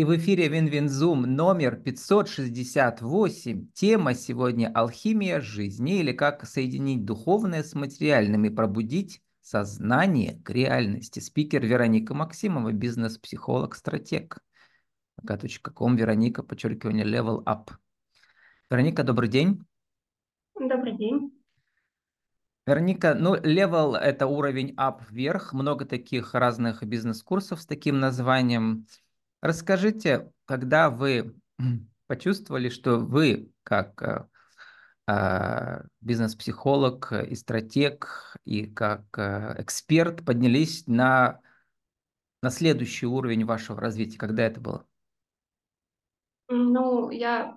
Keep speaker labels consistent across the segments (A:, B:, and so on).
A: И в эфире WinWinZoom номер 568. Тема сегодня «Алхимия жизни» или «Как соединить духовное с материальным и пробудить сознание к реальности». Спикер Вероника Максимова, бизнес-психолог, стратег. kом Вероника, подчеркивание, level up. Вероника, добрый день.
B: Добрый день.
A: Вероника, ну, level – это уровень up вверх. Много таких разных бизнес-курсов с таким названием – Расскажите, когда вы почувствовали, что вы как э, а, бизнес-психолог и стратег, и как э, эксперт поднялись на, на следующий уровень вашего развития? Когда это было?
B: Ну, я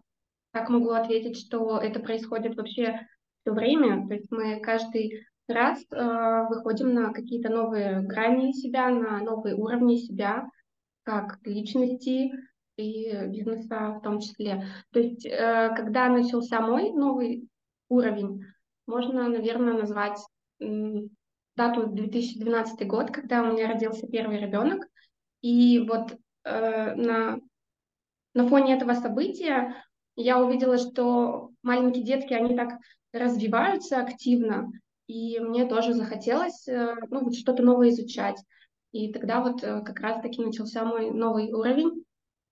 B: так могу ответить, что это происходит вообще все время. То есть мы каждый раз э, выходим на какие-то новые грани себя, на новые уровни себя, как личности и бизнеса в том числе. То есть, э, когда начался мой новый уровень, можно, наверное, назвать дату 2012 год, когда у меня родился первый ребенок. И вот э, на, на фоне этого события я увидела, что маленькие детки, они так развиваются активно, и мне тоже захотелось э, ну, вот что-то новое изучать. И тогда вот э, как раз-таки начался мой новый уровень,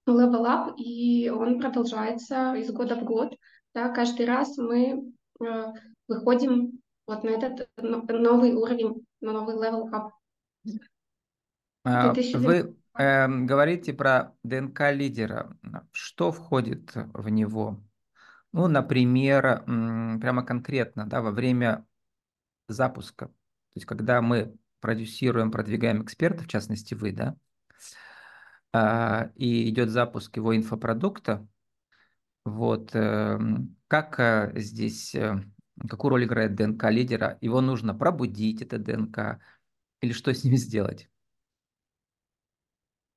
B: level up, и он продолжается из года в год. Да, каждый раз мы э, выходим вот на этот новый уровень, на новый level up.
A: А, вы э, говорите про ДНК лидера. Что входит в него? Ну, например, прямо конкретно, да, во время запуска. То есть, когда мы продюсируем, продвигаем эксперта, в частности вы, да, а, и идет запуск его инфопродукта, вот, эм, как э, здесь, э, какую роль играет ДНК лидера? Его нужно пробудить, это ДНК, или что с ним сделать?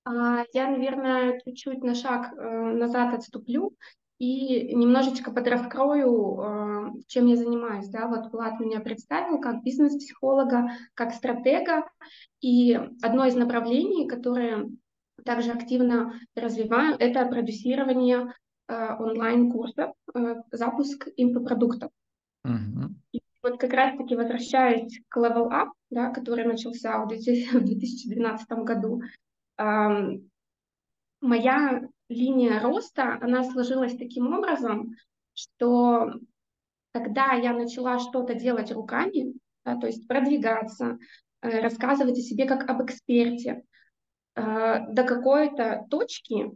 B: А, я, наверное, чуть-чуть на шаг э, назад отступлю и немножечко подраскрою, э, чем я занимаюсь. Да? Вот Влад меня представил как бизнес-психолога, как стратега. И одно из направлений, которое также активно развиваю, это продюсирование э, онлайн-курсов, э, запуск инфопродуктов. Uh-huh. И вот как раз-таки возвращаясь к Level Up, да, который начался в 2012 году, моя линия роста, она сложилась таким образом, что когда я начала что-то делать руками, да, то есть продвигаться, э, рассказывать о себе как об эксперте, э, до какой-то точки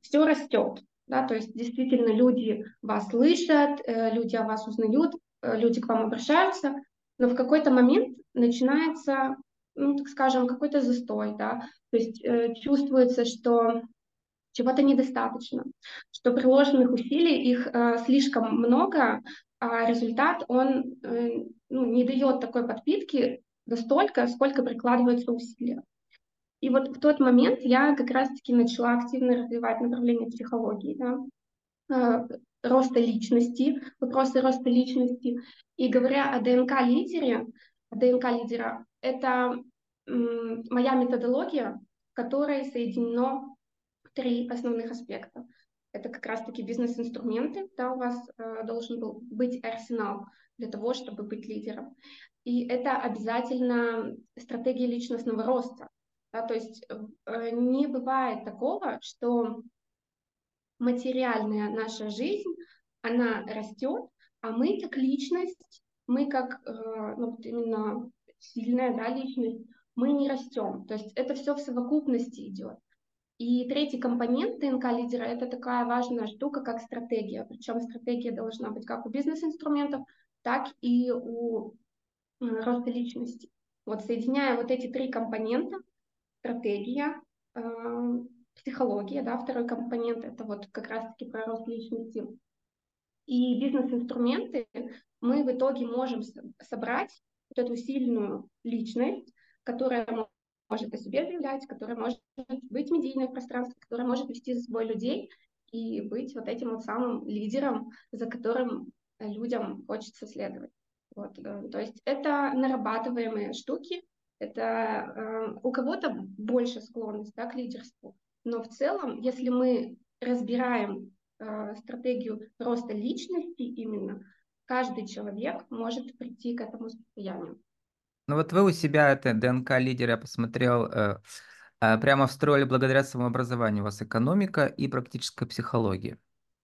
B: все растет. Да, то есть действительно люди вас слышат, э, люди о вас узнают, люди к вам обращаются, но в какой-то момент начинается, ну, так скажем, какой-то застой, да, то есть чувствуется, что чего-то недостаточно, что приложенных усилий их э, слишком много, а результат он э, ну, не дает такой подпитки настолько, сколько прикладывается усилия. И вот в тот момент я как раз-таки начала активно развивать направление психологии, да, э, роста личности, вопросы роста личности. И говоря о ДНК-лидере, ДНК-лидера, это моя методология, в которой соединено три основных аспекта. Это как раз-таки бизнес-инструменты, да, у вас э, должен был быть арсенал для того, чтобы быть лидером. И это обязательно стратегия личностного роста. Да, то есть э, не бывает такого, что материальная наша жизнь, она растет, а мы как личность, мы как э, ну, именно сильная да, личность, мы не растем. То есть это все в совокупности идет. И третий компонент ДНК лидера – это такая важная штука, как стратегия. Причем стратегия должна быть как у бизнес-инструментов, так и у роста личности. Вот соединяя вот эти три компонента – стратегия, э, психология, да, второй компонент – это вот как раз-таки про рост личности, и бизнес-инструменты, мы в итоге можем собрать вот эту сильную личность, которая может о себе заявлять, которая может быть медийной в которая может вести за собой людей и быть вот этим вот самым лидером, за которым людям хочется следовать. Вот, э, то есть это нарабатываемые штуки, это э, у кого-то больше склонность да, к лидерству, Но в целом, если мы разбираем э, стратегию роста личности именно, каждый человек может прийти к этому состоянию.
A: Ну вот вы у себя, это ДНК лидер, я посмотрел, э, э, прямо встроили благодаря самообразованию у вас экономика и практическая психология.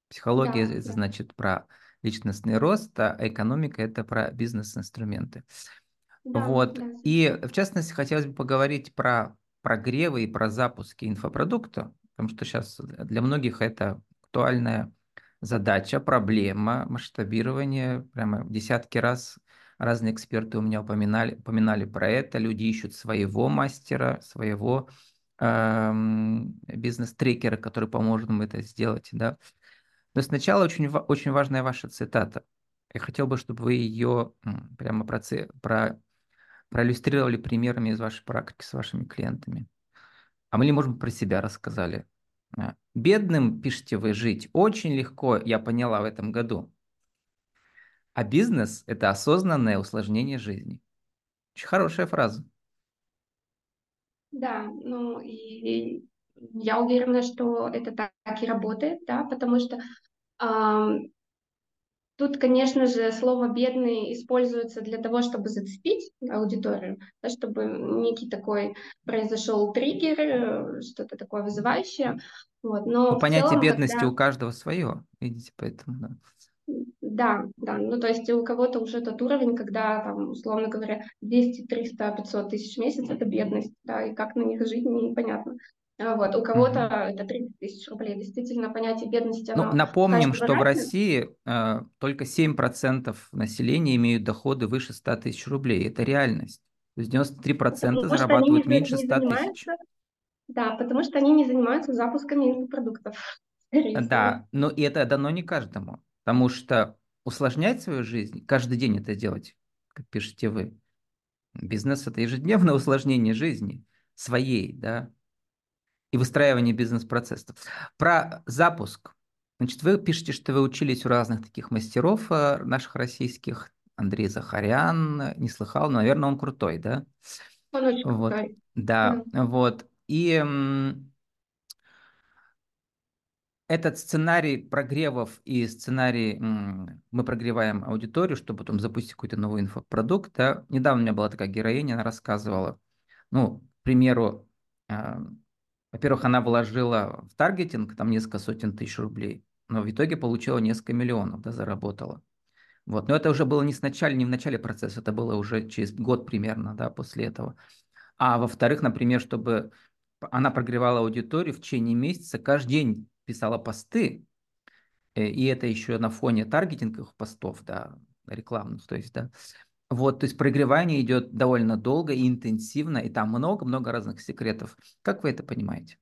A: Психология
B: Да,
A: это
B: да.
A: значит про личностный рост, а экономика это про бизнес-инструменты.
B: Да,
A: Вот.
B: да,
A: И в частности хотелось бы поговорить про прогревы и про запуски инфопродукта, потому что сейчас для многих это актуальная задача, проблема масштабирования. Прямо десятки раз разные эксперты у меня упоминали, упоминали про это. Люди ищут своего мастера, своего эм, бизнес-трекера, который поможет им это сделать. Да? Но сначала очень, очень важная ваша цитата. Я хотел бы, чтобы вы ее прямо проце- про проиллюстрировали примерами из вашей практики с вашими клиентами. А мы может про себя рассказали. А, Бедным, пишите вы, жить очень легко, я поняла в этом году. А бизнес– это осознанное усложнение жизни. Очень хорошая фраза.
B: Да, ну и я уверена, что это так и работает, да, потому что ам, тут, конечно же, слово «бедный» используется для того, чтобы зацепить аудиторию, да, чтобы некий такой произошел триггер, э, что-то такое вызывающее. Вот.
A: Ну,
B: Но в
A: понятие
B: целом,
A: бедности
B: когда
A: у каждого свое, видите, поэтому, да.
B: Да, да, ну то есть у кого-то уже тот уровень, когда там, условно говоря, 200, 300, 500 тысяч в месяц– это бедность, да, и как на них жить, непонятно. А Вот, у кого-то
A: Мгм.
B: это 30 тысяч рублей. Действительно, понятие бедности,
A: Ну, напомним, что в
B: разное,
A: России э, только 7% населения имеют доходы выше 100 тысяч рублей. Это реальность. То есть 93%
B: потому
A: зарабатывают
B: за-
A: меньше
B: не
A: 100 тысяч.
B: да, потому что они не занимаются запусками инфопродуктов, всего.
A: Да, но и это дано не каждому, потому что усложнять свою жизнь, каждый день это делать, как пишете вы, бизнес– это ежедневное усложнение жизни своей, да, и выстраивание бизнес-процессов. Про запуск. Значит, вы пишете, что вы учились у разных таких мастеров э, наших российских. Андрей Захарян, не слыхал, но, наверное, он крутой, да?
B: Он очень
A: Вот,
B: крутой. Да.
A: да, вот. И этот сценарий прогревов и сценарий мы прогреваем аудиторию, чтобы потом запустить какой-то новый инфопродукт. Да. Недавно у меня была такая героиня, она рассказывала, ну, к примеру, а, во-первых, она вложила в таргетинг там несколько сотен тысяч рублей, но в итоге получила несколько миллионов, да, заработала. Вот. Но это уже было не сначала, не в начале процесса, это было уже через год примерно, да, после этого. А во-вторых, например, чтобы она прогревала аудиторию в течение месяца, каждый день писала посты, э, и это еще на фоне таргетинговых постов, да, рекламных, то есть, да. Вот, то есть прогревание идет довольно долго и интенсивно, и там много-много разных секретов. Как вы это понимаете?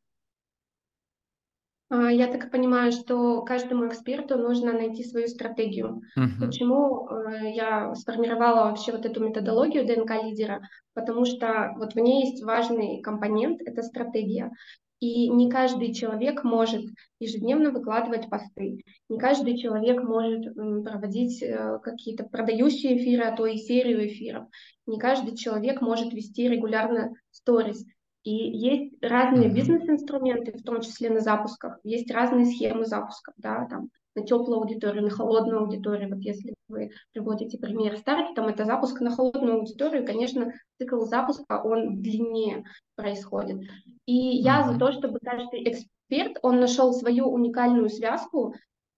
B: А, Я так понимаю, что каждому эксперту нужно найти свою стратегию.
A: Мгм.
B: Почему э, я сформировала вообще вот эту методологию ДНК-лидера? Потому что вот в ней есть важный компонент– это стратегия. И не каждый человек может ежедневно выкладывать посты, не каждый человек может проводить э, какие-то продающие эфиры, а то и серию эфиров, не каждый человек может вести регулярно сторис. И есть разные бизнес-инструменты, в том числе на запусках, есть разные схемы запусков, да, там, на теплую аудиторию, на холодную аудиторию. Вот если вы приводите пример с таргетом, это запуск на холодную аудиторию, конечно, цикл запуска, он длиннее происходит. И я за то, чтобы каждый эксперт, он нашел свою уникальную связку,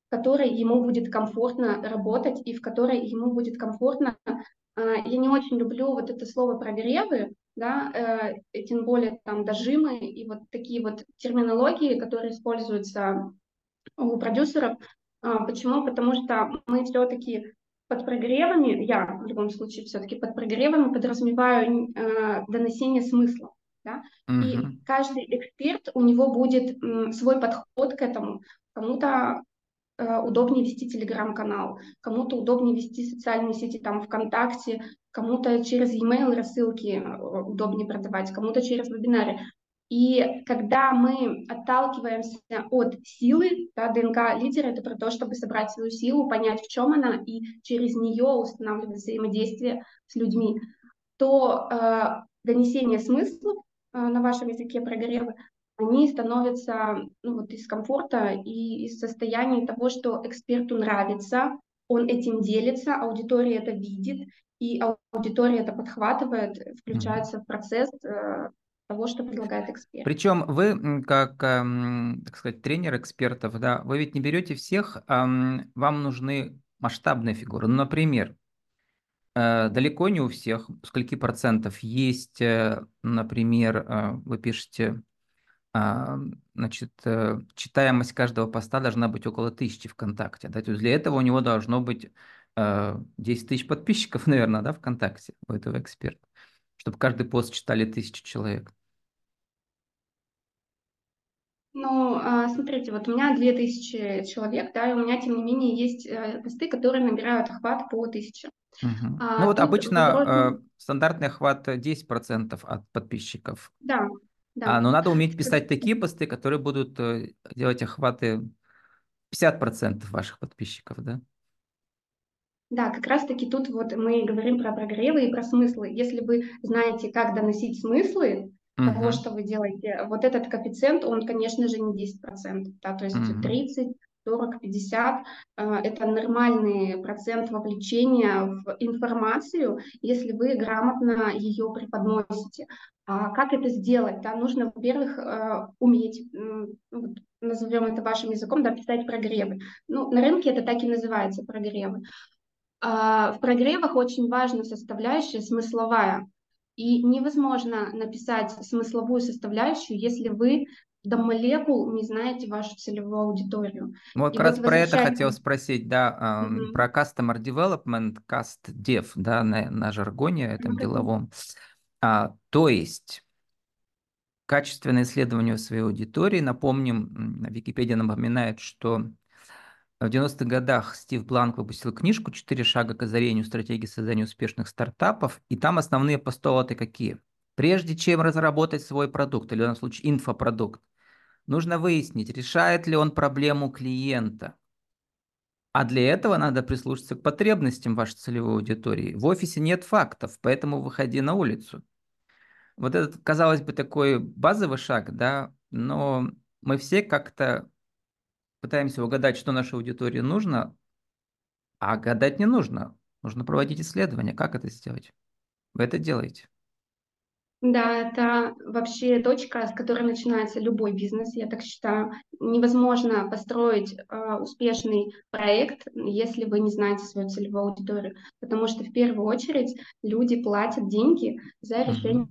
B: в которой ему будет комфортно работать и в которой ему будет комфортно. А, Я не очень люблю вот это слово прогревы, да, э, тем более там дожимы и вот такие вот терминологии, которые используются у продюсеров. А, Почему? Потому что мы все-таки под прогревами, я в любом случае все-таки под прогревами подразумеваю э, донесение смысла. Да? И
A: Мгм.
B: каждый эксперт, у него будет м, свой подход к этому. Кому-то э, удобнее вести телеграм-канал, кому-то удобнее вести социальные сети там ВКонтакте, кому-то через e-mail рассылки э, удобнее продавать, кому-то через вебинары. И когда мы отталкиваемся от силы, да, ДНК лидера это про то, чтобы собрать свою силу, понять, в чем она, и через нее устанавливать взаимодействие с людьми, то э, донесение смыслов э, на вашем языке прогрева они становятся ну, вот из комфорта и из состояния того, что эксперту нравится, он этим делится, аудитория это видит, и аудитория это подхватывает, включается в процесс э, того, что предлагает эксперт.
A: Причем вы, как, эм, так сказать, тренер экспертов, да, вы ведь не берете всех, вам нужны масштабные фигуры. Ну, например, э, далеко не у всех, скольки процентов есть, э, например, вы пишете значит, э, читаемость каждого поста должна быть около тысячи ВКонтакте. Да? То есть для этого у него должно быть 10 э, тысяч подписчиков, наверное, да, ВКонтакте у этого эксперта, чтобы каждый пост читали тысячи человек.
B: Ну, а, смотрите, вот у меня 2000 человек, да, и у меня, тем не менее, есть э, посты, которые набирают охват по 1000.
A: Угу. А, ну вот обычно вопрос... стандартный охват 10% от подписчиков.
B: Да, да.
A: А, но надо уметь писать такие посты, которые будут э, делать охваты 50% ваших подписчиков, да?
B: Да, как раз-таки тут вот мы говорим про прогревы и про смыслы. Если вы знаете, как доносить смыслы uh-huh. того, что вы делаете, вот этот коэффициент, он, конечно же, не 10%, да, то есть uh-huh. 30, 40, 50 это нормальный процент вовлечения в информацию, если вы грамотно ее преподносите. А как это сделать? Да, нужно, во-первых, э, уметь, назовем это вашим языком, да, писать прогревы. Ну, на рынке это так и называется, прогревы. А в прогревах очень важна составляющая смысловая. И невозможно написать смысловую составляющую, если вы до молекул не знаете вашу целевую аудиторию.
A: Вот как раз про это хотел спросить, да, mm-hmm. про Customer Development, Cast Dev, да, на, на жаргоне этом mm-hmm. деловом. А, то есть качественное исследование своей аудитории. Напомним, Википедия напоминает, что в 90-х годах Стив Бланк выпустил книжку «Четыре шага к озарению стратегии создания успешных стартапов», и там основные постулаты какие? Прежде чем разработать свой продукт, или в данном случае инфопродукт, нужно выяснить, решает ли он проблему клиента. А для этого надо прислушаться к потребностям вашей целевой аудитории. В офисе нет фактов, поэтому выходи на улицу. Вот этот, казалось бы, такой базовый шаг, да, но мы все как-то пытаемся угадать, что нашей аудитории нужно, а гадать не нужно. Нужно проводить исследования. Как это сделать? Вы это делаете.
B: Да, это вообще точка, с которой начинается любой бизнес, я так считаю. Невозможно построить э, успешный проект, если вы не знаете свою целевую аудиторию, потому что в первую очередь люди платят деньги за решение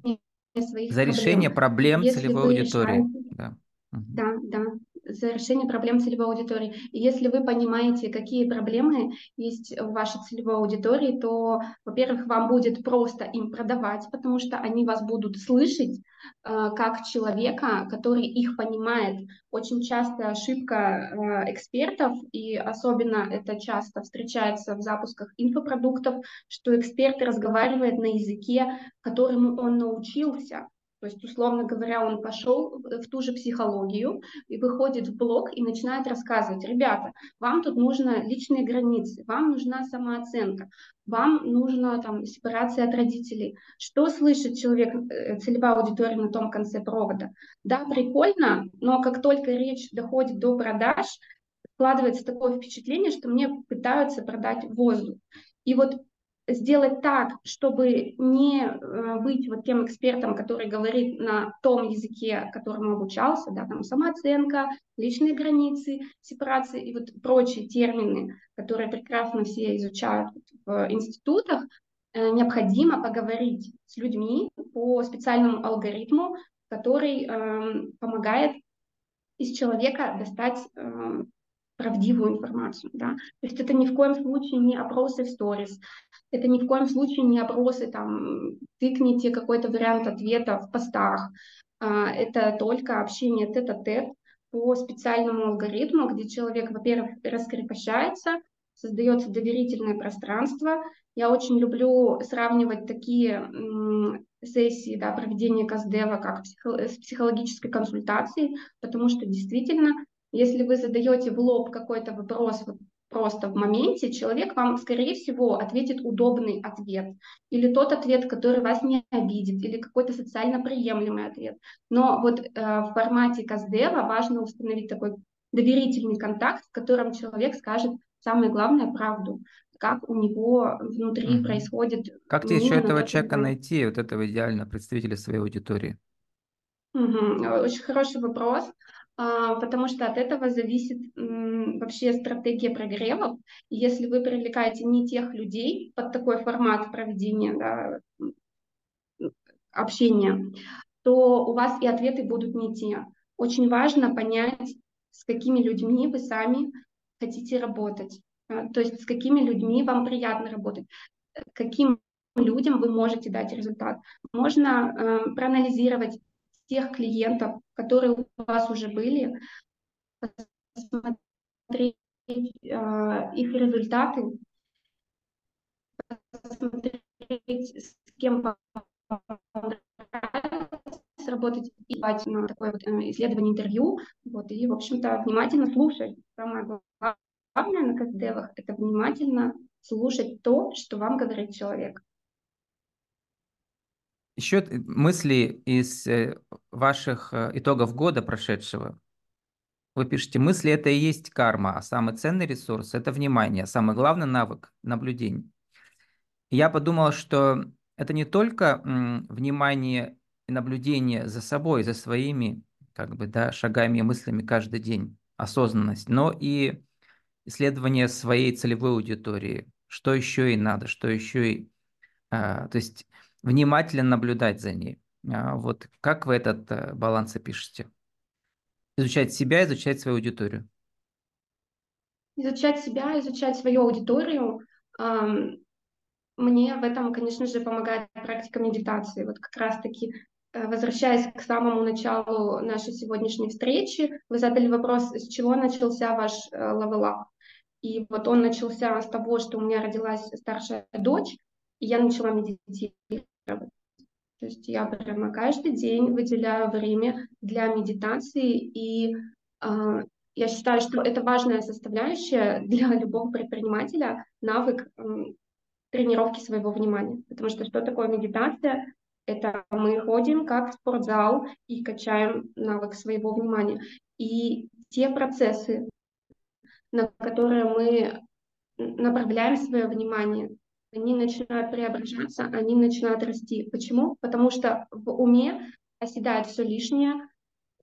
B: mm-hmm. своих
A: за проблем. За решение проблем если целевой аудитории. Решаете...
B: Да. Mm-hmm. да, да за решение проблем целевой аудитории. И если вы понимаете, какие проблемы есть в вашей целевой аудитории, то, во-первых, вам будет просто им продавать, потому что они вас будут слышать э, как человека, который их понимает. Очень часто ошибка э, экспертов, и особенно это часто встречается в запусках инфопродуктов, что эксперт разговаривает на языке, которому он научился. То есть, условно говоря, он пошел в ту же психологию и выходит в блог и начинает рассказывать, ребята, вам тут нужно личные границы, вам нужна самооценка, вам нужна там сепарация от родителей. Что слышит человек, э, целевая аудитория на том конце провода? Да, прикольно, но как только речь доходит до продаж, складывается такое впечатление, что мне пытаются продать воздух. И вот сделать так, чтобы не э, быть вот тем экспертом, который говорит на том языке, которому обучался, да, там самооценка, личные границы, сепарации и вот прочие термины, которые прекрасно все изучают в институтах, э, необходимо поговорить с людьми по специальному алгоритму, который э, помогает из человека достать э, правдивую информацию. Да? То есть это ни в коем случае не опросы в сторис, это ни в коем случае не опросы, там, тыкните какой-то вариант ответа в постах. А, это только общение тет-а-тет по специальному алгоритму, где человек, во-первых, раскрепощается, создается доверительное пространство. Я очень люблю сравнивать такие сессии да, проведения КАСДЕВа как с психологической консультацией, потому что действительно если вы задаете в лоб какой-то вопрос, вот, просто в моменте, человек вам, скорее всего, ответит удобный ответ, или тот ответ, который вас не обидит, или какой-то социально приемлемый ответ. Но вот э, в формате Каздева важно установить такой доверительный контакт, в котором человек скажет самое главное правду, как у него внутри угу. происходит.
A: Как тебе еще этого человека найти, вот этого идеального представителя своей аудитории?
B: Угу. Очень хороший вопрос. А, потому что от этого зависит вообще стратегия прогревов. Если вы привлекаете не тех людей под такой формат проведения да, общения, то у вас и ответы будут не те. Очень важно понять, с какими людьми вы сами хотите работать, то есть с какими людьми вам приятно работать, каким людям вы можете дать результат. Можно э, проанализировать тех клиентов, которые у вас уже были, посмотреть э, их результаты, посмотреть, с кем работать и дать на такое вот э, исследование интервью, вот, и, в общем-то, внимательно слушать. Самое главное на КСДВах – это внимательно слушать то, что вам говорит человек.
A: Еще мысли из э, ваших э, итогов года прошедшего. Вы пишете, мысли это и есть карма, а самый ценный ресурс это внимание, самый главный навык наблюдение. Я подумал, что это не только внимание и наблюдение за собой, за своими как бы, да, шагами и мыслями каждый день, осознанность, но и исследование своей целевой аудитории, что еще и надо, что еще и... А, то есть внимательно наблюдать за ней. А, вот как вы этот э, баланс опишете? Изучать себя, изучать свою аудиторию.
B: Изучать себя, изучать свою аудиторию. Мне в этом, конечно же, помогает практика медитации. Вот как раз-таки э, возвращаясь к самому началу нашей сегодняшней встречи, вы задали вопрос, с чего начался ваш level up. И вот он начался с того, что у меня родилась старшая дочь, я начала медитировать. То есть я прямо каждый день выделяю время для медитации, и э, я считаю, что это важная составляющая для любого предпринимателя, навык э, тренировки своего внимания. Потому что что такое медитация? Это мы ходим как в спортзал и качаем навык своего внимания. И те процессы, на которые мы направляем свое внимание, они начинают преображаться, они начинают расти. Почему? Потому что в уме оседает все лишнее,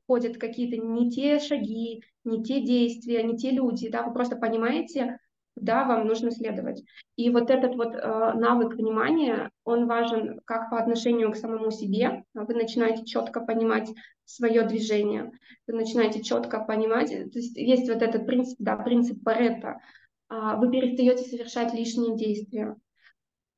B: ходят какие-то не те шаги, не те действия, не те люди, да, вы просто понимаете, куда вам нужно следовать. И вот этот вот э, навык внимания, он важен как по отношению к самому себе, вы начинаете четко понимать свое движение, вы начинаете четко понимать, то есть есть вот этот принцип, да, принцип Паретта, э, вы перестаете совершать лишние действия,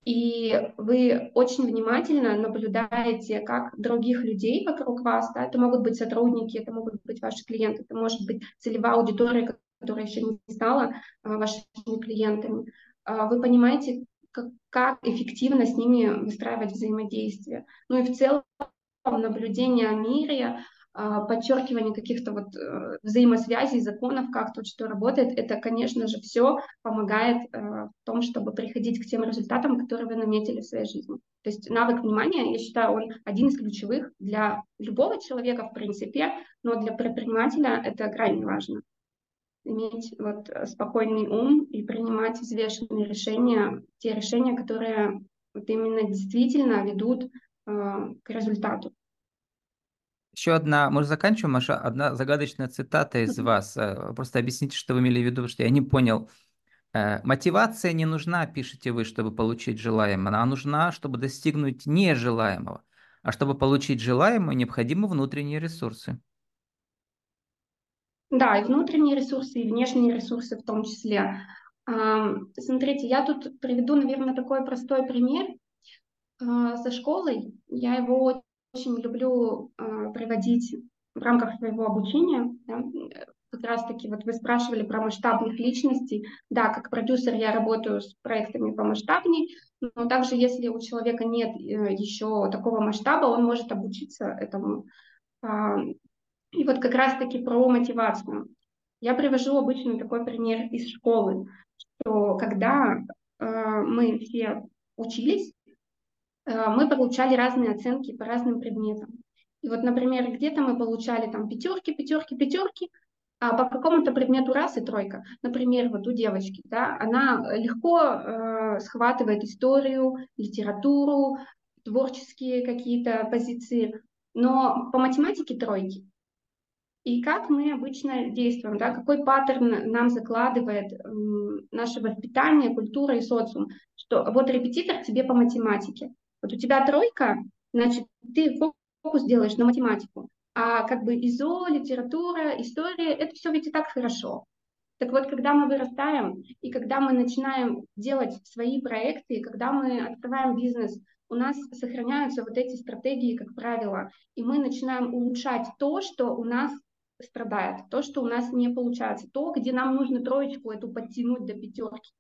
B: и вы очень внимательно наблюдаете, как других людей вокруг вас, да, это могут быть сотрудники, это могут быть ваши клиенты, это может быть целевая аудитория, которая еще не стала а, вашими клиентами. А, вы понимаете, как, как эффективно с ними выстраивать взаимодействие. Ну и в целом наблюдение о мире, подчеркивание каких-то вот э, взаимосвязей, законов, как тут что работает, это, конечно же, все помогает э, в том, чтобы приходить к тем результатам, которые вы наметили в своей жизни. То есть навык внимания, я считаю, он один из ключевых для любого человека, в принципе, но для предпринимателя это крайне важно. Иметь вот спокойный ум и принимать взвешенные решения, те решения, которые вот именно действительно ведут э, к результату.
A: Еще одна, может, заканчиваем, Маша, одна загадочная цитата из вас. Э, просто объясните, что вы имели в виду, потому что я не понял. Э, Мотивация не нужна, пишете вы, чтобы получить желаемое. Она нужна, чтобы достигнуть нежелаемого. А чтобы получить желаемое, необходимы внутренние ресурсы.
B: Да, и внутренние ресурсы, и внешние ресурсы в том числе. Смотрите, я тут приведу, наверное, такой простой пример. А, со школой я его очень люблю э, приводить в рамках своего обучения. Да, как раз-таки вот вы спрашивали про масштабных личностей. Да, как продюсер я работаю с проектами по масштабней, но также если у человека нет э, еще такого масштаба, он может обучиться этому. А, и вот как раз-таки про мотивацию. Я привожу обычно такой пример из школы. что когда э, мы все учились, э, мы получали разные оценки по разным предметам. И вот, например, где-то мы получали там пятерки, пятерки, пятерки, а по какому-то предмету раз и тройка. Например, вот у девочки, да, она легко э, схватывает историю, литературу, творческие какие-то позиции, но по математике тройки. И как мы обычно действуем, да, какой паттерн нам закладывает э, наше воспитание, культура и социум, что вот репетитор тебе по математике. Вот у тебя тройка, значит, ты фокус делаешь на математику. А как бы ИЗО, литература, история, это все ведь и так хорошо. Так вот, когда мы вырастаем, и когда мы начинаем делать свои проекты, и когда мы открываем бизнес, у нас сохраняются вот эти стратегии, как правило, и мы начинаем улучшать то, что у нас страдает, то, что у нас не получается, то, где нам нужно троечку эту подтянуть до пятерки.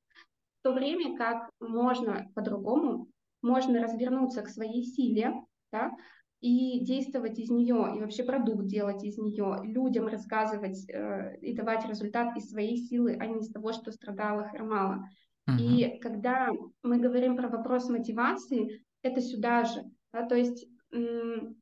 B: В то время как можно по-другому, можно развернуться к своей силе, да, и действовать из нее, и вообще продукт делать из нее, людям рассказывать э, и давать результат из своей силы, а не из того, что страдала, хромала. Uh-huh. И когда мы говорим про вопрос мотивации, это сюда же. Да, то есть м-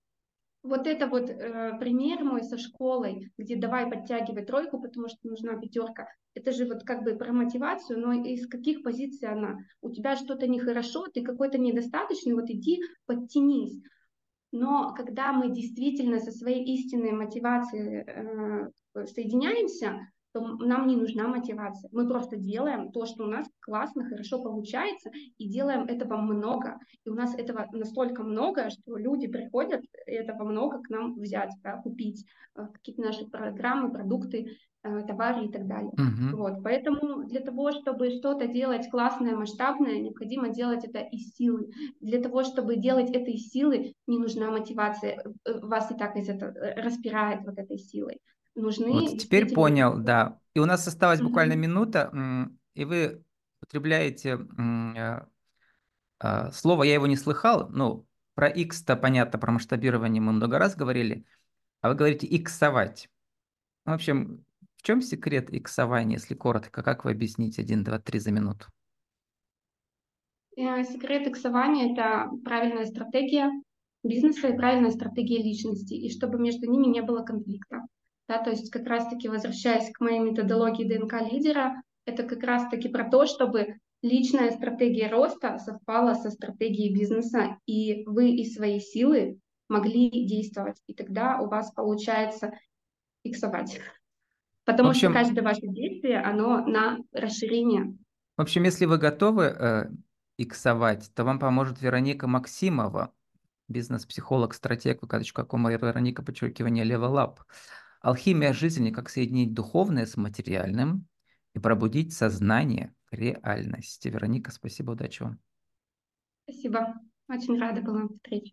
B: вот это вот э, пример мой со школой, где давай подтягивай тройку, потому что нужна пятерка. Это же вот как бы про мотивацию, но из каких позиций она? У тебя что-то нехорошо, ты какой-то недостаточный, вот иди подтянись. Но когда мы действительно со своей истинной мотивацией э, соединяемся, то нам не нужна мотивация. Мы просто делаем то, что у нас классно, хорошо получается, и делаем этого много. И у нас этого настолько много, что люди приходят этого много к нам взять, да, купить э, какие-то наши программы, продукты. Э, товары и так далее. Uh-huh. Вот, поэтому для того, чтобы что-то делать классное, масштабное, необходимо делать это из силы. Для того, чтобы делать это из силы, не нужна мотивация. Э, вас и так из этого распирает вот этой силой.
A: Нужны вот теперь понял, да. И у нас осталась uh-huh. буквально минута, и вы употребляете слово, я его не слыхал, ну, про X-то понятно, про масштабирование мы много раз говорили, а вы говорите иксовать. В общем, в чем секрет иксования, если коротко? Как вы объясните 1, 2, 3 за минуту?
B: Э, секрет иксования – это правильная стратегия бизнеса и правильная стратегия личности, и чтобы между ними не было конфликта. Да, то есть как раз-таки возвращаясь к моей методологии ДНК лидера, это как раз-таки про то, чтобы личная стратегия роста совпала со стратегией бизнеса, и вы из своей силы могли действовать, и тогда у вас получается иксовать. Потому общем, что каждое ваше действие, оно на расширение.
A: В общем, если вы готовы э, иксовать, то вам поможет Вероника Максимова, бизнес-психолог, стратег, vk.com, Вероника, подчеркивание, Level Up. Алхимия жизни, как соединить духовное с материальным и пробудить сознание к реальности. Вероника, спасибо, удачи вам.
B: Спасибо. Очень рада была встрече.